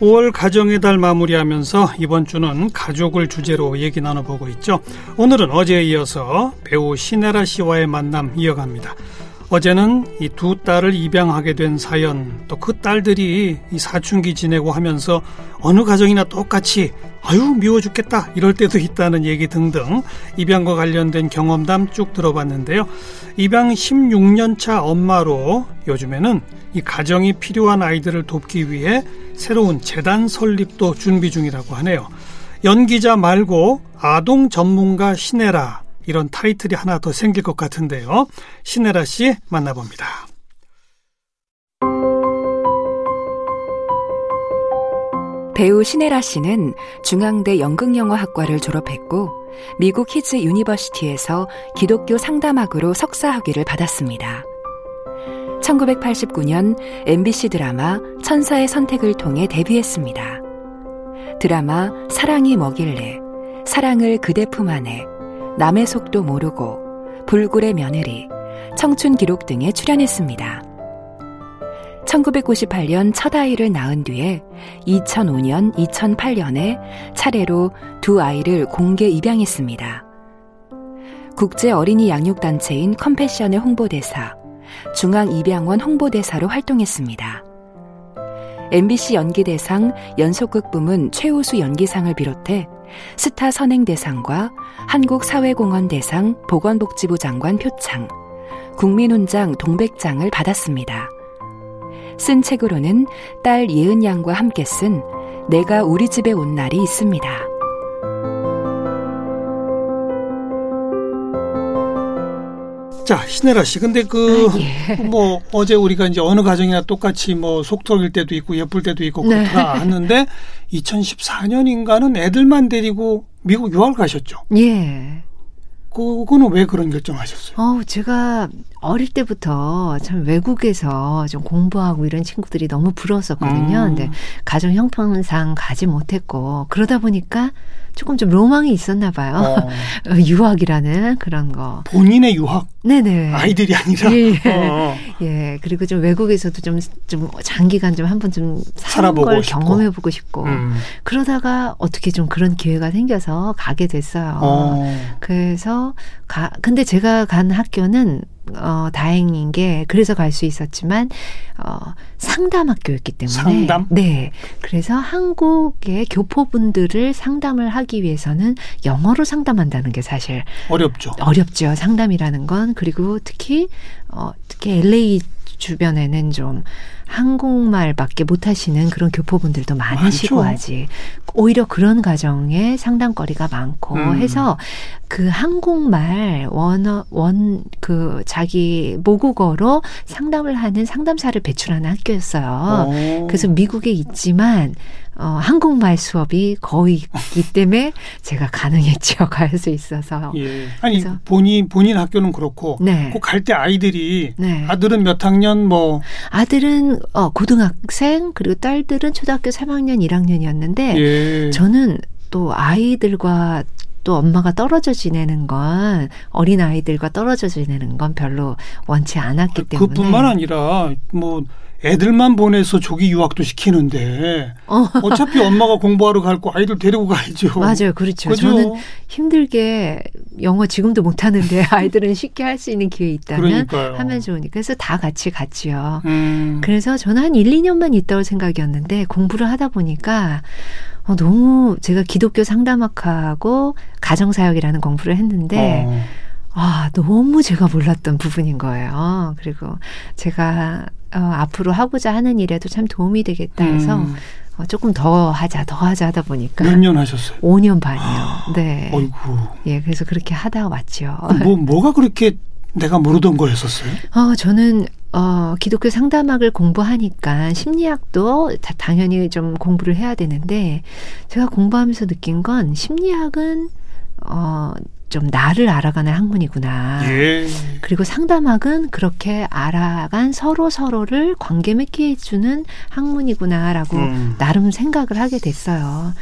5월 가정의 달 마무리하면서 이번 주는 가족을 주제로 얘기 나눠보고 있죠. 오늘은 어제에 이어서 배우 신혜라 씨와의 만남 이어갑니다. 어제는 이 두 딸을 입양하게 된 사연, 또 그 딸들이 이 사춘기 지내고 하면서 어느 가정이나 똑같이 아유 미워 죽겠다 이럴 때도 있다는 얘기 등등 입양과 관련된 경험담 쭉 들어봤는데요. 입양 16년 차 엄마로 요즘에는 이 가정이 필요한 아이들을 돕기 위해 새로운 재단 설립도 준비 중이라고 하네요. 연기자 말고 아동 전문가 신혜라 이런 타이틀이 하나 더 생길 것 같은데요. 신혜라 씨 만나봅니다. 배우 신애라 씨는 중앙대 연극영화학과를 졸업했고 미국 히즈 유니버시티에서 기독교 상담학으로 석사 학위를 받았습니다. 1989년 MBC 드라마 천사의 선택을 통해 데뷔했습니다. 드라마 사랑이 뭐길래, 사랑을 그대 품 안에, 남의 속도 모르고, 불굴의 며느리, 청춘 기록 등에 출연했습니다. 1998년 첫 아이를 낳은 뒤에 2005년, 2008년에 차례로 두 아이를 공개 입양했습니다. 국제 어린이 양육단체인 컴패션의 홍보대사, 중앙입양원 홍보대사로 활동했습니다. MBC 연기대상 연속극 부문 최우수 연기상을 비롯해 스타 선행대상과 한국사회공헌대상 보건복지부 장관 표창, 국민훈장 동백장을 받았습니다. 쓴 책으로는 딸 예은 양과 함께 쓴 내가 우리 집에 온 날이 있습니다. 자, 신혜라 씨. 근데 그, 아, 예. 뭐, 어제 우리가 이제 어느 가정이나 똑같이 뭐, 속턱일 때도 있고, 예쁠 때도 있고, 네. 그렇다 네. 하는데, 2014년인가는 애들만 데리고 미국 유학을 가셨죠? 예. 그거는 왜 그런 결정하셨어요? 어, 제가 어릴 때부터 참 외국에서 좀 공부하고 이런 친구들이 너무 부러웠었거든요. 음. 근데 가정 형편상 가지 못했고 그러다 보니까 조금 좀 로망이 있었나 봐요. 어. 유학이라는 그런 거. 본인의 유학? 네네. 아이들이 아니라? 예. 예. 어. 예. 그리고 좀 외국에서도 좀, 좀 장기간 좀 한번 좀 사는 걸 싶고. 경험해보고 싶고. 음. 그러다가 어떻게 좀 그런 기회가 생겨서 가게 됐어요. 어. 그래서 가, 근데 제가 간 학교는 어, 다행인 게 그래서 갈 수 있었지만 어, 상담 학교였기 때문에 상담? 네. 그래서 한국의 교포분들을 상담을 하기 위해서는 영어로 상담한다는 게 사실 어렵죠. 어렵죠. 상담이라는 건 그리고 특히 어, 특히 LA 주변에는 좀 한국말밖에 못하시는 그런 교포분들도 많으시고 하지. 오히려 그런 가정에 상담거리가 많고 음. 해서 그 한국말 원어 원 그 자기 모국어로 상담을 하는 상담사를 배출하는 학교였어요. 오. 그래서 미국에 있지만 어, 한국말 수업이 거의 있기 때문에 제가 가능했죠. 갈 수 있어서. 예. 아니, 본인, 본인 학교는 그렇고. 네. 갈때 아이들이. 네. 아들은 몇 학년 뭐. 아들은, 어, 고등학생, 그리고 딸들은 초등학교 3학년, 1학년이었는데. 예. 저는 또 아이들과 또 엄마가 떨어져 지내는 건 어린 아이들과 떨어져 지내는 건 별로 원치 않았기 때문에 그뿐만 아니라 뭐 애들만 보내서 조기 유학도 시키는데 어. 차피 엄마가 공부하러 갈 거 아이들 데리고 가야죠. 맞아요, 그렇죠. 그죠? 저는 힘들게 영어 지금도 못하는데 아이들은 쉽게 할 수 있는 기회 있다면 그러니까요. 하면 좋으니까 그래서 다 같이 갔지요. 음. 그래서 저는 한 1, 2년만 있다고 생각이었는데 공부를 하다 보니까 어, 너무 제가 기독교 상담학하고 가정사역이라는 공부를 했는데 어. 아, 너무 제가 몰랐던 부분인 거예요. 그리고 제가 어, 앞으로 하고자 하는 일에도 참 도움이 되겠다 해서 음. 어, 조금 더 하자, 더 하자 하다 보니까. 몇 년 하셨어요? 5년 반이요. 네. 어이구. 예, 그래서 그렇게 하다 왔죠. 뭐, 뭐가 그렇게 내가 모르던 거였었어요? 어, 저는 어, 기독교 상담학을 공부하니까 심리학도 다, 당연히 좀 공부를 해야 되는데 제가 공부하면서 느낀 건 심리학은 어, 좀 나를 알아가는 학문이구나. 예. 그리고 상담학은 그렇게 알아간 서로 서로를 관계 맺게 해주는 학문이구나라고 음. 나름 생각을 하게 됐어요.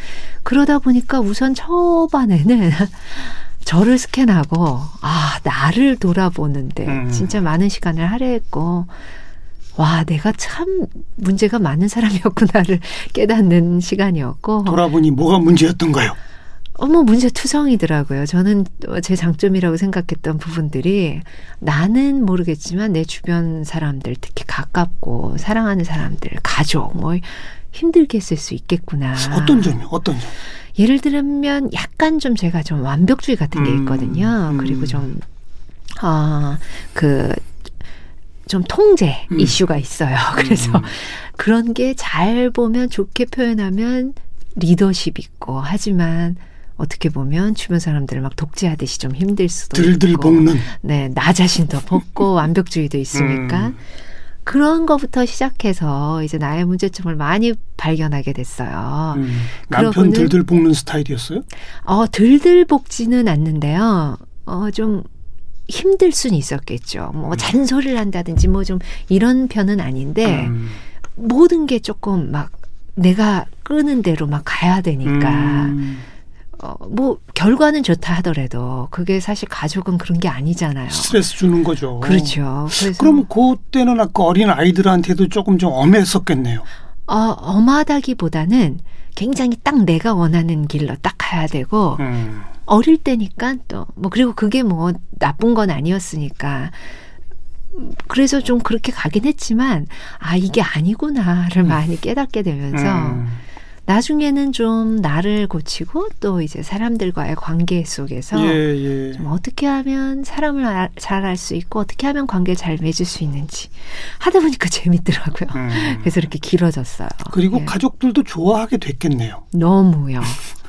그러다 보니까 우선 초반에는 저를 스캔하고 아 나를 돌아보는데 음. 진짜 많은 시간을 할애했고 와 내가 참 문제가 많은 사람이었구나를 깨닫는 시간이었고 돌아보니 뭐가 문제였던가요? 어머 문제 투성이더라고요. 저는 또제 장점이라고 생각했던 부분들이 나는 모르겠지만 내 주변 사람들 특히 가깝고 사랑하는 사람들 가족 뭐 힘들게 했을 수 있겠구나. 어떤 점이요? 어떤 점? 예를 들면 약간 좀 제가 좀 완벽주의 같은 게 음, 있거든요. 음. 그리고 좀, 아, 그, 좀 통제 음. 이슈가 있어요. 그래서 음. 그런 게 잘 보면 좋게 표현하면 리더십 있고 하지만 어떻게 보면 주변 사람들을 막 독재하듯이 좀 힘들 수도 들들 있고 볶는. 네, 나 자신도 벗고 완벽주의도 있으니까 음. 그런 거부터 시작해서 이제 나의 문제점을 많이 발견하게 됐어요. 음. 남편 들들 볶는 스타일이었어요? 어, 들들 볶지는 않는데요. 어, 좀 힘들 수는 있었겠죠. 뭐 잔소리를 한다든지 뭐 좀 이런 편은 아닌데 음. 모든 게 조금 막 내가 끄는 대로 막 가야 되니까 음. 어, 뭐 결과는 좋다 하더라도 그게 사실 가족은 그런 게 아니잖아요. 스트레스 주는 거죠. 그렇죠. 그럼 그때는 아까 어린 아이들한테도 조금 좀 엄했었겠네요. 어, 엄하다기보다는 굉장히 딱 내가 원하는 길로 딱 가야 되고 음. 어릴 때니까 또 뭐 그리고 그게 뭐 나쁜 건 아니었으니까 음, 그래서 좀 그렇게 가긴 했지만 아 이게 아니구나를 많이 깨닫게 되면서 음. 나중에는 좀 나를 고치고 또 이제 사람들과의 관계 속에서 예, 예. 좀 어떻게 하면 사람을 잘알 수 있고 어떻게 하면 관계를 잘 맺을 수 있는지 하다 보니까 재밌더라고요. 음. 그래서 이렇게 길어졌어요. 그리고 예. 가족들도 좋아하게 됐겠네요. 너무요.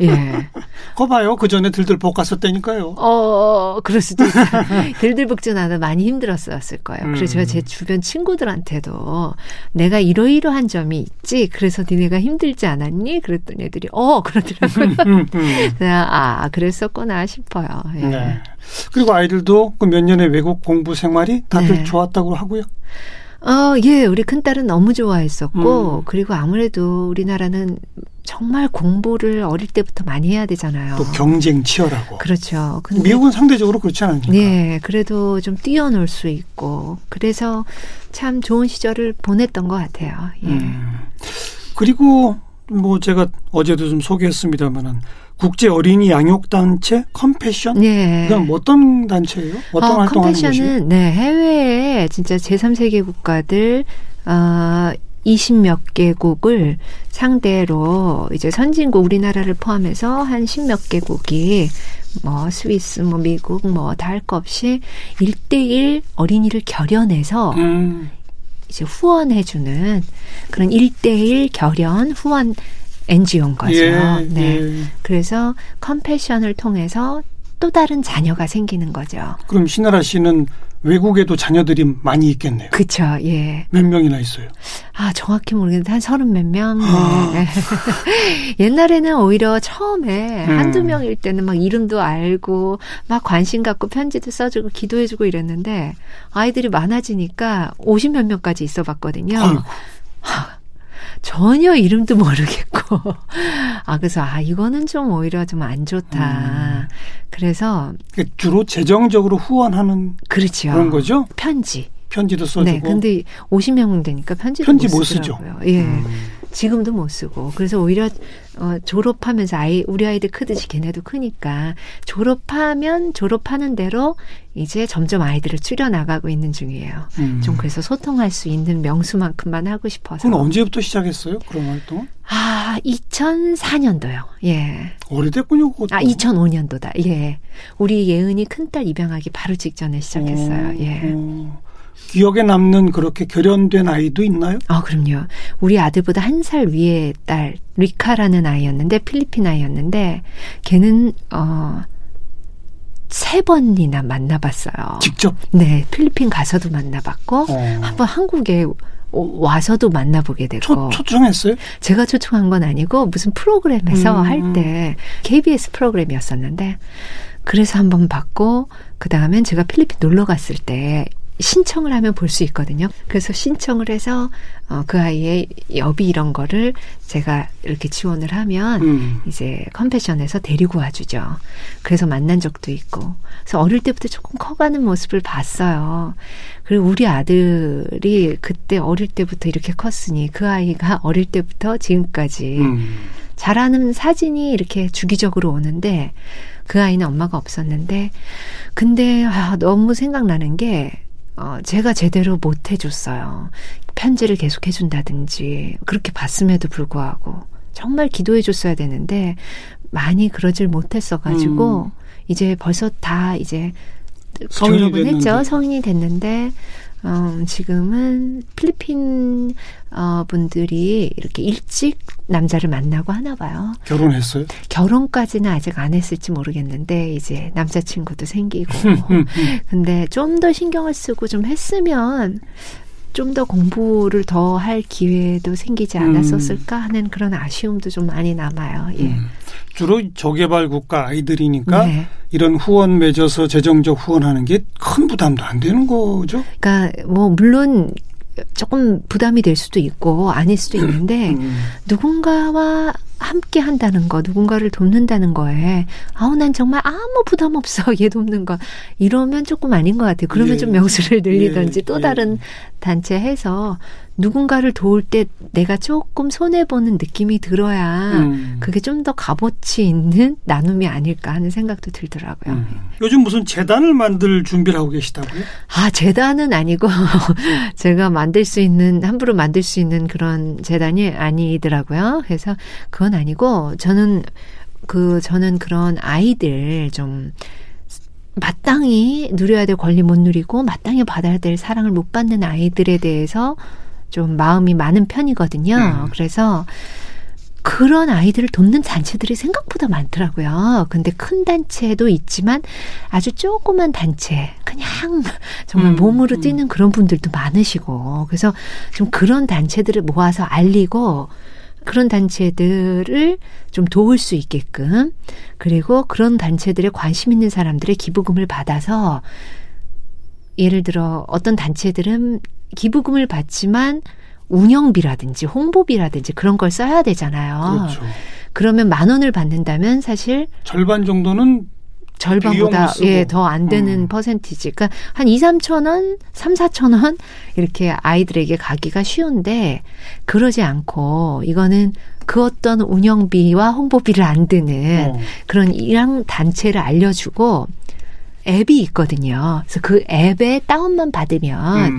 예. 거 봐요. 그 전에 들들 볶았었다니까요. 어, 그럴 수도 있어요. 들들볶지 나도 많이 힘들었었을 거예요. 음. 그래서 제가 제 주변 친구들한테도 내가 이러이러한 점이 있지. 그래서 니네가 힘들지 않았니? 그랬더니 애들이 어, 그러더라고요. 음, 음. 그냥 아, 그랬었구나 싶어요. 예. 네. 그리고 아이들도 그 몇 년의 외국 공부 생활이 다들 네. 좋았다고 하고요. 어, 예, 우리 큰딸은 너무 좋아했었고, 음. 그리고 아무래도 우리나라는 정말 공부를 어릴 때부터 많이 해야 되잖아요. 또 경쟁 치열하고. 그렇죠. 근데 미국은 상대적으로 그렇지 않습니까? 네, 그래도 좀 뛰어놀 수 있고 그래서 참 좋은 시절을 보냈던 것 같아요. 예. 음. 그리고 뭐 제가 어제도 좀 소개했습니다만은 국제 어린이 양육 단체 컴패션 네. 이건 뭐 어떤 단체예요? 어떤 어, 활동하는? 컴패션은 네 해외에 진짜 제3세계 국가들 어 20몇 개국을 상대로 이제 선진국 우리나라를 포함해서 한 10몇 개국이 뭐 스위스 뭐 미국 뭐 다할거 없이 1대1 어린이를 결연해서 음, 이제 후원해주는 그런 1대1 결연 후원 NGO인 거죠. 예, 네. 예. 그래서 컴패션을 통해서 또 다른 자녀가 생기는 거죠. 그럼 신나라 씨는 외국에도 자녀들이 많이 있겠네요. 그쵸, 예. 몇 명이나 있어요? 아, 정확히 모르겠는데, 한 서른 몇 명. 아. 네. 옛날에는 오히려 처음에 음. 한두 명일 때는 막 이름도 알고, 막 관심 갖고 편지도 써주고, 기도해주고 이랬는데, 아이들이 많아지니까 50몇 명까지 있어 봤거든요. 아이고. 전혀 이름도 모르겠고. 아, 그래서, 아, 이거는 좀 오히려 좀 안 좋다. 음. 그래서, 그러니까 주로 재정적으로 후원하는 그렇죠. 그런 거죠? 편지. 편지도 써주고. 네, 근데 50명 되니까 편지도 편지 못못 쓰죠. 예. 음. 지금도 못 쓰고. 그래서 오히려 어, 졸업하면서 아이 우리 아이들 크듯이 걔네도 크니까 졸업하면 졸업하는 대로 이제 점점 아이들을 줄여 나가고 있는 중이에요. 음. 좀 그래서 소통할 수 있는 명수만큼만 하고 싶어서. 그건 언제부터 시작했어요? 그런 활동은? 아, 2004년도요. 예. 오래됐군요. 그것도. 아, 2005년도다. 예. 우리 예은이 큰딸 입양하기 바로 직전에 시작했어요. 어, 예. 어. 기억에 남는 그렇게 결연된 아이도 있나요? 아, 그럼요. 우리 아들보다 한 살 위에 딸, 리카라는 아이였는데, 필리핀 아이였는데, 걔는, 어, 세 번이나 만나봤어요. 직접. 네, 필리핀 가서도 만나봤고, 어. 한번 한국에 와서도 만나보게 되고 초, 초청했어요? 제가 초청한 건 아니고 무슨 프로그램에서 음. 할 때 KBS 프로그램이었었는데 그래서 한번 봤고 그 다음엔 제가 필리핀 놀러 갔을 때 신청을 하면 볼 수 있거든요. 그래서 신청을 해서 어, 그 아이의 여비 이런 거를 제가 이렇게 지원을 하면 음. 이제 컴패션에서 데리고 와주죠. 그래서 만난 적도 있고. 그래서 어릴 때부터 조금 커가는 모습을 봤어요. 그리고 우리 아들이 그때 어릴 때부터 이렇게 컸으니 그 아이가 어릴 때부터 지금까지 음. 자라는 사진이 이렇게 주기적으로 오는데 그 아이는 엄마가 없었는데 근데 아, 너무 생각나는 게 어, 제가 제대로 못 해줬어요. 편지를 계속 해준다든지 그렇게 봤음에도 불구하고 정말 기도해줬어야 되는데 많이 그러질 못했어가지고 음. 이제 벌써 다 이제 졸업은 했죠. 됐는데. 성인이 됐는데 음, 지금은 필리핀 어, 분들이 이렇게 일찍 남자를 만나고 하나 봐요. 결혼했어요? 결혼까지는 아직 안 했을지 모르겠는데 이제 남자친구도 생기고 음, 근데 좀 더 신경을 쓰고 좀 했으면 좀 더 공부를 더 할 기회도 생기지 않았었을까 하는 그런 아쉬움도 좀 많이 남아요. 예. 음. 주로 저개발 국가 아이들이니까 네. 이런 후원 맺어서 재정적 후원하는 게 큰 부담도 안 되는 거죠? 그러니까 뭐 물론 조금 부담이 될 수도 있고 아닐 수도 있는데 음. 누군가와 함께 한다는 거, 누군가를 돕는다는 거에, 아우, 난 정말 아무 부담 없어, 얘 돕는 거. 이러면 조금 아닌 것 같아요. 그러면 예. 좀 명수를 늘리든지 예, 또 예. 다른 단체 해서 누군가를 도울 때 내가 조금 손해보는 느낌이 들어야 음. 그게 좀 더 값어치 있는 나눔이 아닐까 하는 생각도 들더라고요. 음. 요즘 무슨 재단을 만들 준비를 하고 계시다고요? 아, 재단은 아니고, 제가 만들 수 있는, 함부로 만들 수 있는 그런 재단이 아니더라고요. 그래서 그건 아니고, 저는, 그, 저는 그런 아이들 좀, 마땅히 누려야 될 권리 못 누리고, 마땅히 받아야 될 사랑을 못 받는 아이들에 대해서 좀 마음이 많은 편이거든요. 음. 그래서, 그런 아이들을 돕는 단체들이 생각보다 많더라고요. 근데 큰 단체도 있지만 아주 조그만 단체, 그냥 정말 음, 몸으로 음. 뛰는 그런 분들도 많으시고, 그래서 좀 그런 단체들을 모아서 알리고, 그런 단체들을 좀 도울 수 있게끔, 그리고 그런 단체들에 관심 있는 사람들의 기부금을 받아서, 예를 들어 어떤 단체들은 기부금을 받지만 운영비라든지 홍보비라든지 그런 걸 써야 되잖아요. 그렇죠. 그러면 만 원을 받는다면 사실 절반 정도는 절반보다. 예, 더 안 되는 음. 퍼센티지. 그러니까 한 2, 3천 원, 3, 4천 원 이렇게 아이들에게 가기가 쉬운데 그러지 않고 이거는 그 어떤 운영비와 홍보비를 안 드는 어. 그런 일양 단체를 알려주고 앱이 있거든요. 그래서 그 앱에 다운만 받으면 음.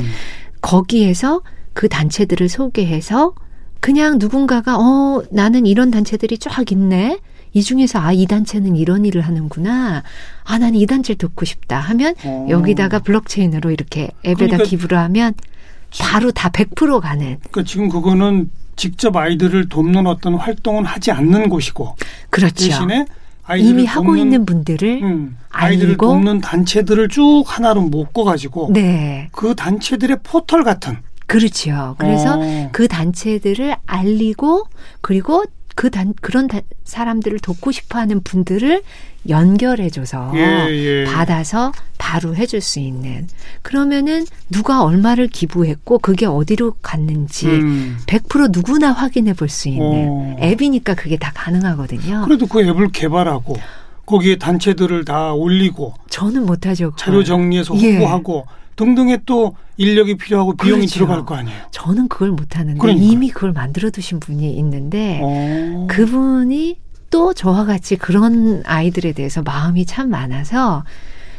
거기에서 그 단체들을 소개해서 그냥 누군가가 어 나는 이런 단체들이 쫙 있네. 이 중에서 아 이 단체는 이런 일을 하는구나. 아 나는 이 단체를 돕고 싶다 하면 어. 여기다가 블록체인으로 이렇게 앱에다 그러니까 기부를 하면 바로 다 100% 가는 그러니까 지금 그거는 직접 아이들을 돕는 어떤 활동은 하지 않는 곳이고 그렇죠. 대신에 아 이미 하고 돕는, 있는 분들을 음, 아이들을 알고 돕는 단체들을 쭉 하나로 묶어 가지고 네 그 단체들의 포털 같은 그렇죠. 그래서 어. 그 단체들을 알리고 그리고 그 단, 그런 다- 사람들을 돕고 싶어 하는 분들을 연결해줘서 예, 예. 받아서 바로 해줄 수 있는. 그러면은 누가 얼마를 기부했고 그게 어디로 갔는지 음. 100% 누구나 확인해 볼 수 있는 어. 앱이니까 그게 다 가능하거든요. 그래도 그 앱을 개발하고 거기에 단체들을 다 올리고 저는 못하죠. 그걸. 자료 정리해서 예. 홍보하고 등등의 또 인력이 필요하고 비용이 그렇죠. 들어갈 거 아니에요. 저는 그걸 못 하는데 그러니까요. 이미 그걸 만들어 두신 분이 있는데 어. 그분이 또 저와 같이 그런 아이들에 대해서 마음이 참 많아서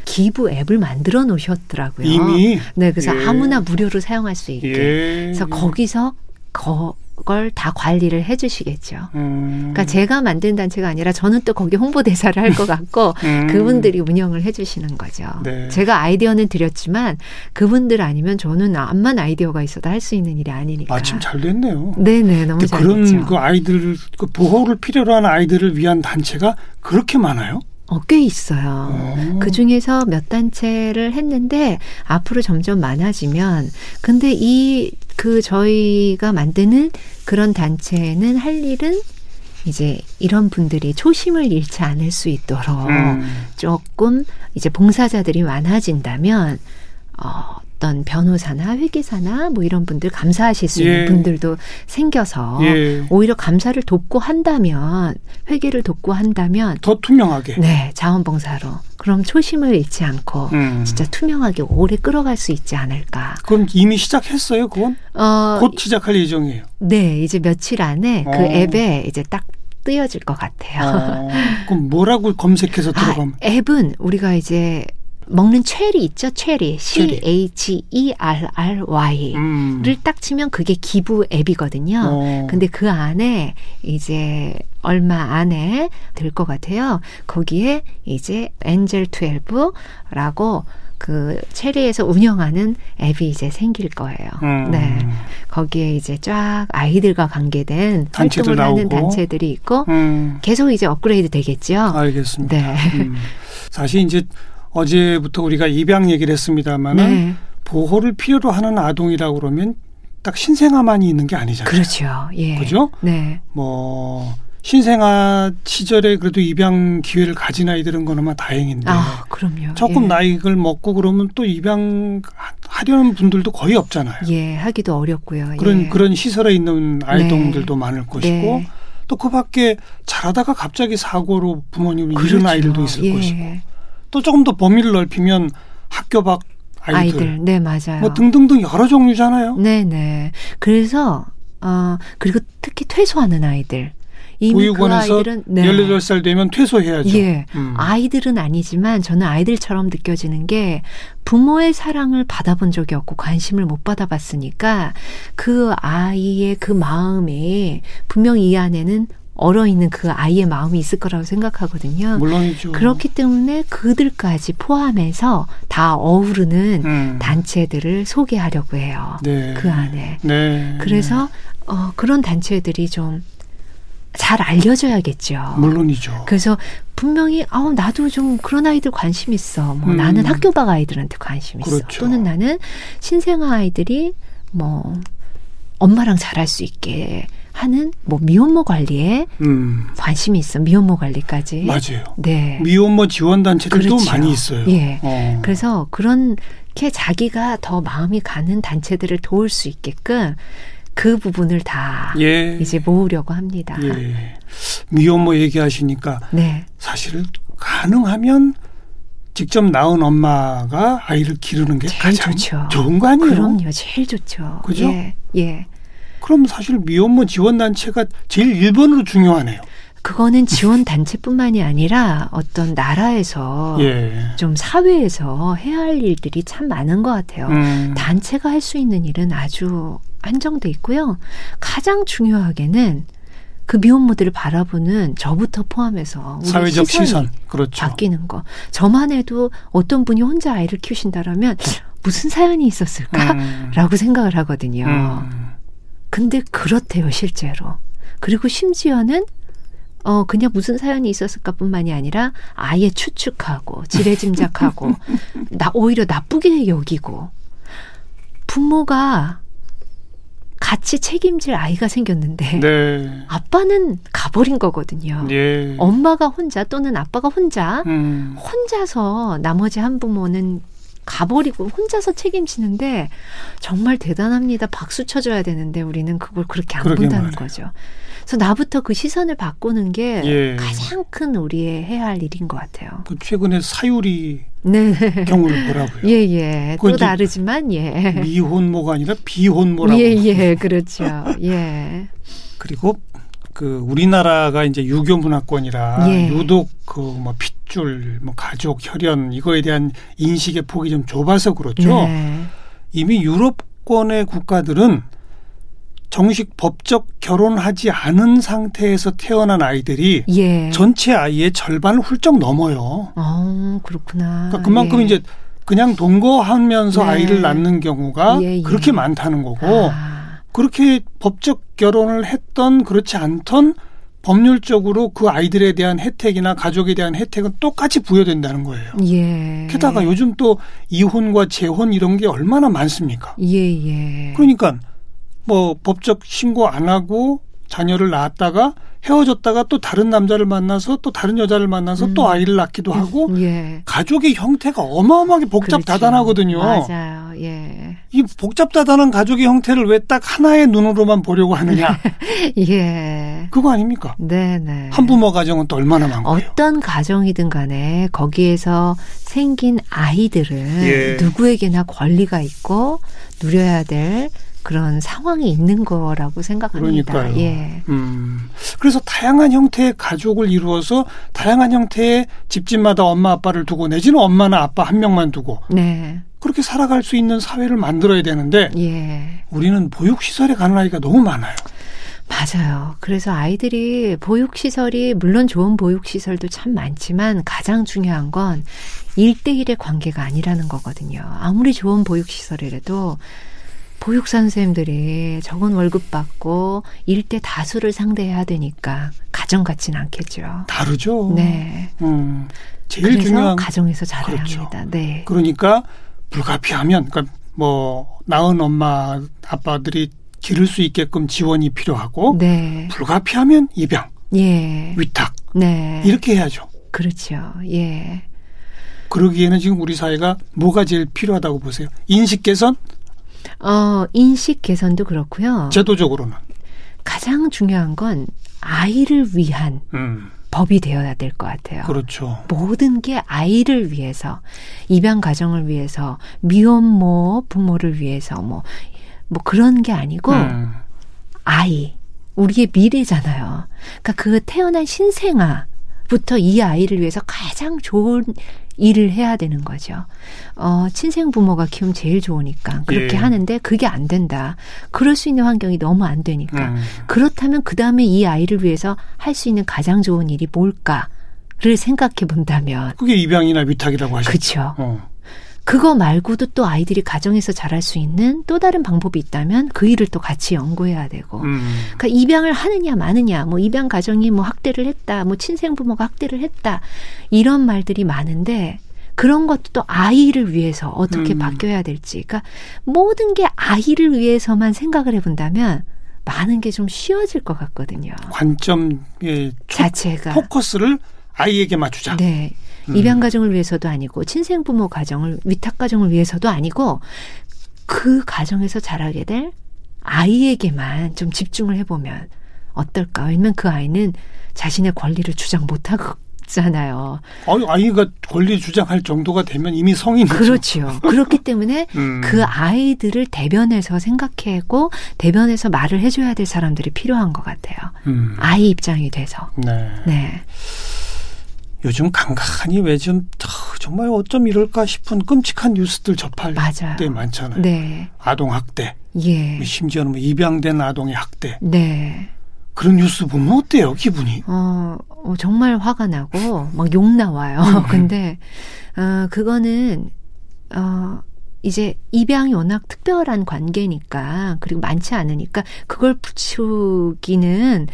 기부 앱을 만들어 놓으셨더라고요. 이미 네, 그래서 예. 아무나 무료로 사용할 수 있게. 예. 그래서 거기서 그 걸 다 관리를 해주시겠죠. 음. 그러니까 제가 만든 단체가 아니라 저는 또 거기 홍보대사를 할 것 같고 음. 그분들이 운영을 해주시는 거죠. 네. 제가 아이디어는 드렸지만 그분들 아니면 저는 암만 아이디어가 있어도 할 수 있는 일이 아니니까. 마침 잘 됐네요. 네네 너무 근데 잘 그런 됐죠. 그 아이들 그 보호를 필요로 하는 아이들을 위한 단체가 그렇게 많아요? 어, 꽤 있어요. 어. 그 중에서 몇 단체를 했는데 앞으로 점점 많아지면 근데 이 그 저희가 만드는 그런 단체는 할 일은 이제 이런 분들이 초심을 잃지 않을 수 있도록 음. 조금 이제 봉사자들이 많아진다면 어, 어떤 변호사나 회계사나 뭐 이런 분들 감사하실 수 있는 예. 분들도 생겨서 예. 오히려 감사를 돕고 한다면 회계를 돕고 한다면 더 투명하게. 네 자원봉사로 그럼 초심을 잃지 않고 음. 진짜 투명하게 오래 끌어갈 수 있지 않을까. 그럼 이미 시작했어요. 그건 어, 곧 시작할 예정이에요. 네 이제 며칠 안에 그 어. 앱에 이제 딱 뜨여질 것 같아요. 어, 그럼 뭐라고 검색해서 들어가면 아, 앱은 우리가 이제 먹는 체리 있죠, 체리. C. H E R R Y를 음. 딱 치면 그게 기부 앱이거든요. 어. 근데 그 안에 이제 얼마 안에 들것 같아요. 거기에 이제 엔젤 12라고 그 체리에서 운영하는 앱이 이제 생길 거예요. 음. 네. 거기에 이제 쫙 아이들과 관계된 단체들 활동을 하는 나오고. 단체들이 있고 음. 계속 이제 업그레이드 되겠죠. 알겠습니다. 네. 음. 사실 이제 어제부터 우리가 입양 얘기를 했습니다만은 네. 보호를 필요로 하는 아동이라고 그러면 딱 신생아만이 있는 게 아니잖아요. 그렇죠. 예. 그죠? 네. 뭐 신생아 시절에 그래도 입양 기회를 가진 아이들은 그나마 다행인데 아, 그럼요. 조금 예. 나이를 먹고 그러면 또 입양 하려는 분들도 거의 없잖아요. 예, 하기도 어렵고요. 그런 예. 그런 시설에 있는 아이동들도 많을 것이고 네. 또그 밖에 자라다가 갑자기 사고로 부모님을 잃은 그렇죠. 아이들도 있을 예. 것이고 또 조금 더 범위를 넓히면 학교 밖 아이들, 아이들. 네, 맞아요. 뭐 등등등 여러 종류잖아요. 네, 네. 그래서 어 그리고 특히 퇴소하는 아이들. 이미 보육원에서 그 아이들은 네. 18살 되면 퇴소해야죠. 예. 음. 아이들은 아니지만 저는 아이들처럼 느껴지는 게 부모의 사랑을 받아본 적이 없고 관심을 못 받아봤으니까 그 아이의 그 마음이 분명히 이 안에는 얼어 있는 그 아이의 마음이 있을 거라고 생각하거든요. 물론이죠. 그렇기 때문에 그들까지 포함해서 다 어우르는 음. 단체들을 소개하려고 해요. 네. 그 안에. 네. 그래서 어, 그런 단체들이 좀 잘 알려져야겠죠. 물론이죠. 그래서 분명히 아 나도 좀 그런 아이들 관심 있어. 뭐 음. 나는 학교 밖 아이들한테 관심 있어. 그렇죠. 또는 나는 신생아 아이들이 뭐 엄마랑 잘할 수 있게 하는 뭐 미혼모 관리에 음. 관심이 있어. 미혼모 관리까지. 맞아요. 네. 미혼모 지원 단체들도 그렇죠. 많이 있어요. 예. 어. 그래서 그렇게 자기가 더 마음이 가는 단체들을 도울 수 있게끔 그 부분을 다 예. 이제 모으려고 합니다. 예. 미혼모 얘기하시니까 네. 사실 가능하면 직접 낳은 엄마가 아이를 기르는 게 제일 가장 좋죠. 좋은 거 아니에요? 그럼요. 제일 좋죠. 그죠? 예. 예. 그럼 사실 미혼모 지원 단체가 제일 1번으로 중요하네요. 그거는 지원 단체뿐만이 아니라 어떤 나라에서 예. 좀 사회에서 해야 할 일들이 참 많은 것 같아요. 음. 단체가 할 수 있는 일은 아주 한정돼 있고요. 가장 중요하게는 그 미혼모들을 바라보는 저부터 포함해서 우리 사회적 시선이 시선. 그렇죠. 바뀌는 거. 저만 해도 어떤 분이 혼자 아이를 키우신다라면 무슨 사연이 있었을까? 음. 라고 생각을 하거든요. 음. 근데 그렇대요, 실제로. 그리고 심지어는 어 그냥 무슨 사연이 있었을까 뿐만이 아니라 아예 추측하고 지레짐작하고 나 오히려 나쁘게 여기고 부모가 같이 책임질 아이가 생겼는데 네. 아빠는 가버린 거거든요. 예. 엄마가 혼자 또는 아빠가 혼자 음. 혼자서 나머지 한 부모는 가버리고 혼자서 책임지는데 정말 대단합니다. 박수 쳐줘야 되는데 우리는 그걸 그렇게 안 본다는 말이에요. 거죠. 그래서 나부터 그 시선을 바꾸는 게 예. 가장 큰 우리의 해야 할 일인 것 같아요. 그 최근에 사유리 네. 경우를 보라고요. 예, 예. 또 다르지만, 예. 미혼모가 아니라 비혼모라고. 예, 예. 그렇죠. 예. 그리고 그 우리나라가 이제 유교 문화권이라 예. 유독 그 뭐 핏줄, 뭐 가족, 혈연 이거에 대한 인식의 폭이 좀 좁아서 그렇죠. 네. 이미 유럽권의 국가들은 정식 법적 결혼하지 않은 상태에서 태어난 아이들이 예. 전체 아이의 절반을 훌쩍 넘어요. 어, 그렇구나. 그러니까 그만큼 예. 이제 그냥 동거하면서 네. 아이를 낳는 경우가 예, 예. 그렇게 많다는 거고 아, 그렇게 법적 결혼을 했던 그렇지 않던 법률적으로 그 아이들에 대한 혜택이나 가족에 대한 혜택은 똑같이 부여된다는 거예요. 예. 게다가 요즘 또 이혼과 재혼 이런 게 얼마나 많습니까? 예, 예. 그러니까 뭐 법적 신고 안 하고 자녀를 낳았다가 헤어졌다가 또 다른 남자를 만나서 또 다른 여자를 만나서 음. 또 아이를 낳기도 하고 예. 가족의 형태가 어마어마하게 복잡다단하거든요. 그렇죠. 맞아요. 예. 이 복잡다단한 가족의 형태를 왜 딱 하나의 눈으로만 보려고 하느냐? 예. 그거 아닙니까? 네네. 한부모 가정은 또 얼마나 많고요. 어떤 가정이든 간에 거기에서 생긴 아이들은 예. 누구에게나 권리가 있고 누려야 될 그런 상황이 있는 거라고 생각합니다. 그러니까요. 예. 음, 그래서 다양한 형태의 가족을 이루어서 다양한 형태의 집집마다 엄마 아빠를 두고 내지는 엄마나 아빠 한 명만 두고 네. 그렇게 살아갈 수 있는 사회를 만들어야 되는데 예. 우리는 보육 시설에 가는 아이가 너무 많아요. 맞아요. 그래서 아이들이 보육시설이 물론 좋은 보육시설도 참 많지만 가장 중요한 건 1대1의 관계가 아니라는 거거든요. 아무리 좋은 보육시설이라도 보육 선생님들이 적은 월급 받고 일대 다수를 상대해야 되니까 가정 같지는 않겠죠. 다르죠. 네. 음, 제일 중요한 가정에서 잘해야 그렇죠. 합니다. 네. 그러니까 불가피하면 그러니까 뭐 낳은 엄마 아빠들이 기를 수 있게끔 지원이 필요하고 네. 불가피하면 입양, 예. 위탁 네. 이렇게 해야죠. 그렇죠. 예. 그러기에는 지금 우리 사회가 뭐가 제일 필요하다고 보세요? 인식 개선, 어, 인식 개선도 그렇고요. 제도적으로는. 가장 중요한 건 아이를 위한 음, 법이 되어야 될 것 같아요. 그렇죠. 모든 게 아이를 위해서, 입양 가정을 위해서, 미혼모 부모를 위해서, 뭐, 뭐 그런 게 아니고, 음, 아이, 우리의 미래잖아요. 그러니까 그 태어난 신생아 부터 이 아이를 위해서 가장 좋은 일을 해야 되는 거죠. 어, 친생 부모가 키우면 제일 좋으니까 그렇게 예. 하는데 그게 안 된다. 그럴 수 있는 환경이 너무 안 되니까. 음. 그렇다면 그 다음에 이 아이를 위해서 할 수 있는 가장 좋은 일이 뭘까 를 생각해 본다면, 그게 입양이나 위탁이라고 하셨죠. 그쵸. 어. 그거 말고도 또 아이들이 가정에서 잘할 수 있는 또 다른 방법이 있다면 그 일을 또 같이 연구해야 되고. 음, 그러니까 입양을 하느냐 마느냐, 뭐 입양 가정이 뭐 학대를 했다, 뭐 친생 부모가 학대를 했다 이런 말들이 많은데 그런 것도 또 아이를 위해서 어떻게 음. 바뀌어야 될지, 그러니까 모든 게 아이를 위해서만 생각을 해본다면 많은 게 좀 쉬워질 것 같거든요. 관점의 초- 자체가 포커스를 아이에게 맞추자. 네. 음. 입양 가정을 위해서도 아니고 친생 부모 가정을 위탁 가정을 위해서도 아니고 그 가정에서 자라게 될 아이에게만 좀 집중을 해보면 어떨까? 왜냐면 그 아이는 자신의 권리를 주장 못하잖아요. 아이, 아이가 권리 주장할 정도가 되면 이미 성인이죠. 그렇지요. 그렇기 때문에 음. 그 아이들을 대변해서 생각하고 대변해서 말을 해줘야 될 사람들이 필요한 것 같아요. 음. 아이 입장이 돼서. 네. 네. 요즘 간간히 왜 좀 정말 어쩜 이럴까 싶은 끔찍한 뉴스들 접할 맞아요. 때 많잖아요. 네. 아동 학대, 예. 심지어는 뭐 입양된 아동의 학대 네. 그런 뉴스 보면 어때요 기분이? 어, 어, 정말 화가 나고 막 욕 나와요. 음. 근데 어 그거는 어 이제 입양이 워낙 특별한 관계니까 그리고 많지 않으니까 그걸 붙이기는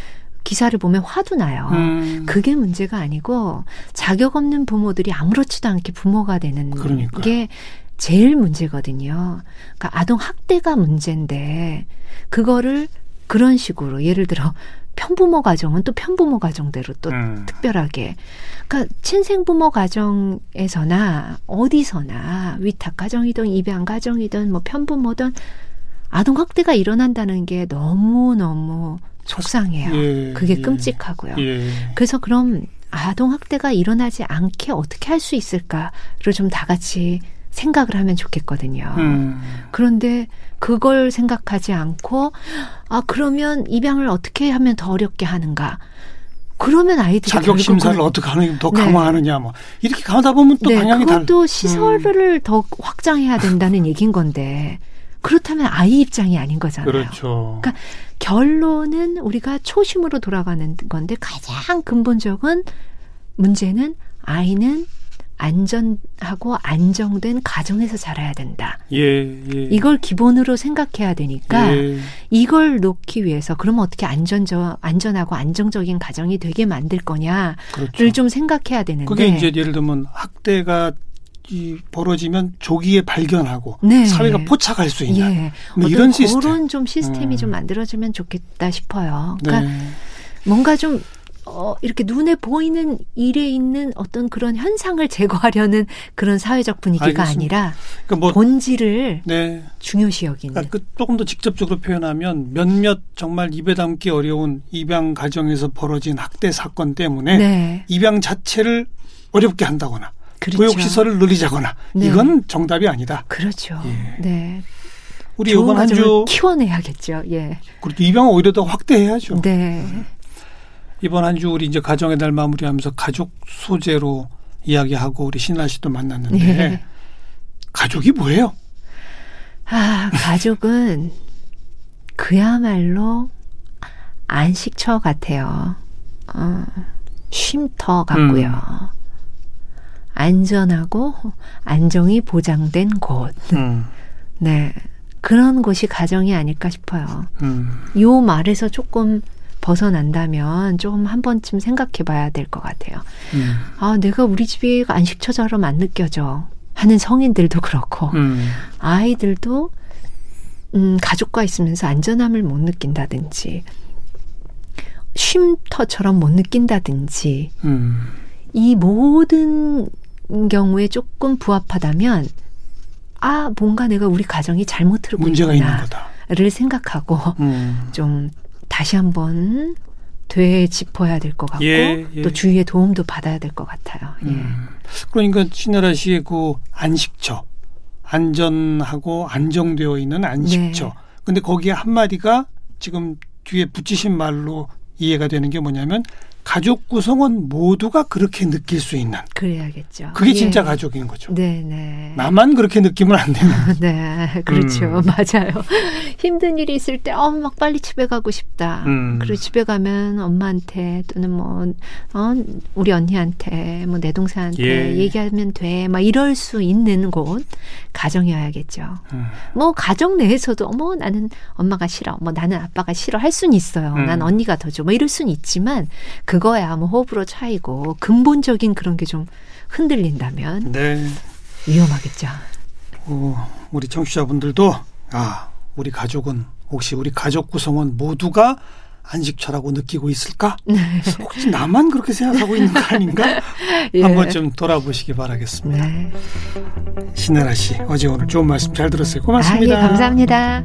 기사를 보면 화도 나요. 음. 그게 문제가 아니고 자격 없는 부모들이 아무렇지도 않게 부모가 되는 그러니까요. 게 제일 문제거든요. 그러니까 아동 학대가 문제인데 그거를 그런 식으로 예를 들어 편부모 가정은 또 편부모 가정대로 또 음. 특별하게 그러니까 친생부모 가정에서나 어디서나 위탁 가정이든 입양 가정이든 뭐 편부모든 아동 학대가 일어난다는 게 너무 너무 속상해요. 예, 그게 예. 끔찍하고요. 예. 그래서 그럼 아동 학대가 일어나지 않게 어떻게 할 수 있을까를 좀 다 같이 생각을 하면 좋겠거든요. 음. 그런데 그걸 생각하지 않고 아 그러면 입양을 어떻게 하면 더 어렵게 하는가? 그러면 아이들이 자격 심사를 어떻게 하느냐, 더 네. 강화하느냐, 뭐 이렇게 가다 보면 또 네, 방향이 달. 그것도 시설을 더 확장해야 된다는 얘기인 건데 그렇다면 아이 입장이 아닌 거잖아요. 그렇죠. 그러니까 결론은 우리가 초심으로 돌아가는 건데 가장 근본적인 문제는 아이는 안전하고 안정된 가정에서 자라야 된다. 예, 예. 이걸 기본으로 생각해야 되니까 예. 이걸 놓기 위해서 그러면 어떻게 안전저 안전하고 안정적인 가정이 되게 만들 거냐를 그렇죠. 좀 생각해야 되는데 그게 이제 예를 들면 학대가 이 벌어지면 조기에 발견하고 네. 사회가 포착할 수 있는 예. 뭐 이런 시스템 그런 좀 시스템이 음. 좀 만들어지면 좋겠다 싶어요. 그러니까 네. 뭔가 좀 어, 이렇게 눈에 보이는 일에 있는 어떤 그런 현상을 제거하려는 그런 사회적 분위기가 알겠습니다. 아니라 그러니까 뭐, 본질을 네. 중요시 여기는. 그러니까 그 조금 더 직접적으로 표현하면 몇몇 정말 입에 담기 어려운 입양 가정에서 벌어진 학대 사건 때문에 네. 입양 자체를 어렵게 한다거나 그렇죠. 보육시설을 늘리자거나 네. 이건 정답이 아니다. 그렇죠. 예. 네. 우리 이번 한주 키워내야겠죠. 예. 그렇죠. 입양을 오히려 더 확대해야죠. 네. 이번 한 주 우리 이제 가정의 달 마무리하면서 가족 소재로 이야기하고 우리 신나 씨도 만났는데 예. 가족이 뭐예요? 아 가족은 그야말로 안식처 같아요. 어, 쉼터 같고요. 음. 안전하고 안정이 보장된 곳. 음. 네. 그런 곳이 가정이 아닐까 싶어요. 음. 요 말에서 조금 벗어난다면 좀한 번쯤 생각해 봐야 될 것 같아요. 음. 아, 내가 우리 집이 안식처처럼 안 느껴져. 하는 성인들도 그렇고, 음. 아이들도, 음, 가족과 있으면서 안전함을 못 느낀다든지, 쉼터처럼 못 느낀다든지, 음. 이 모든 경우에 조금 부합하다면 아 뭔가 내가 우리 가정이 잘못 흐르고 문제가 있는 거다를 생각하고 음. 좀 다시 한번 되짚어야 될 것 같고 예, 예. 또 주위의 도움도 받아야 될 것 같아요. 예. 음. 그러니까 신나라 씨의 그 안식처 안전하고 안정되어 있는 안식처. 네. 근데 거기에 한 마디가 지금 뒤에 붙이신 말로 이해가 되는 게 뭐냐면 가족 구성원 모두가 그렇게 느낄 수 있는. 그래야겠죠. 그게 예. 진짜 가족인 거죠. 네, 네. 나만 그렇게 느끼면 안 되는. 네, 그렇죠. 음. 맞아요. 힘든 일이 있을 때, 어, 막 빨리 집에 가고 싶다. 음. 그리고 집에 가면 엄마한테 또는 뭐, 어, 우리 언니한테, 뭐, 내 동생한테 예. 얘기하면 돼. 막 이럴 수 있는 곳, 가정이어야겠죠. 음. 뭐, 가정 내에서도, 어머, 나는 엄마가 싫어. 뭐, 나는 아빠가 싫어. 할 수는 있어요. 음. 난 언니가 더 줘. 뭐, 이럴 수는 있지만, 그 그거야 뭐 호불호 차이고 근본적인 그런 게 좀 흔들린다면 네. 위험하겠죠. 오, 우리 청취자분들도 아 우리 가족은 혹시 우리 가족 구성원 모두가 안식처라고 느끼고 있을까? 네. 혹시 나만 그렇게 생각하고 있는 거 아닌가? 예. 한번 좀 돌아보시기 바라겠습니다. 네. 신나라 씨, 어제 오늘 좋은 말씀 잘 들었어요. 고맙습니다. 아, 예, 감사합니다.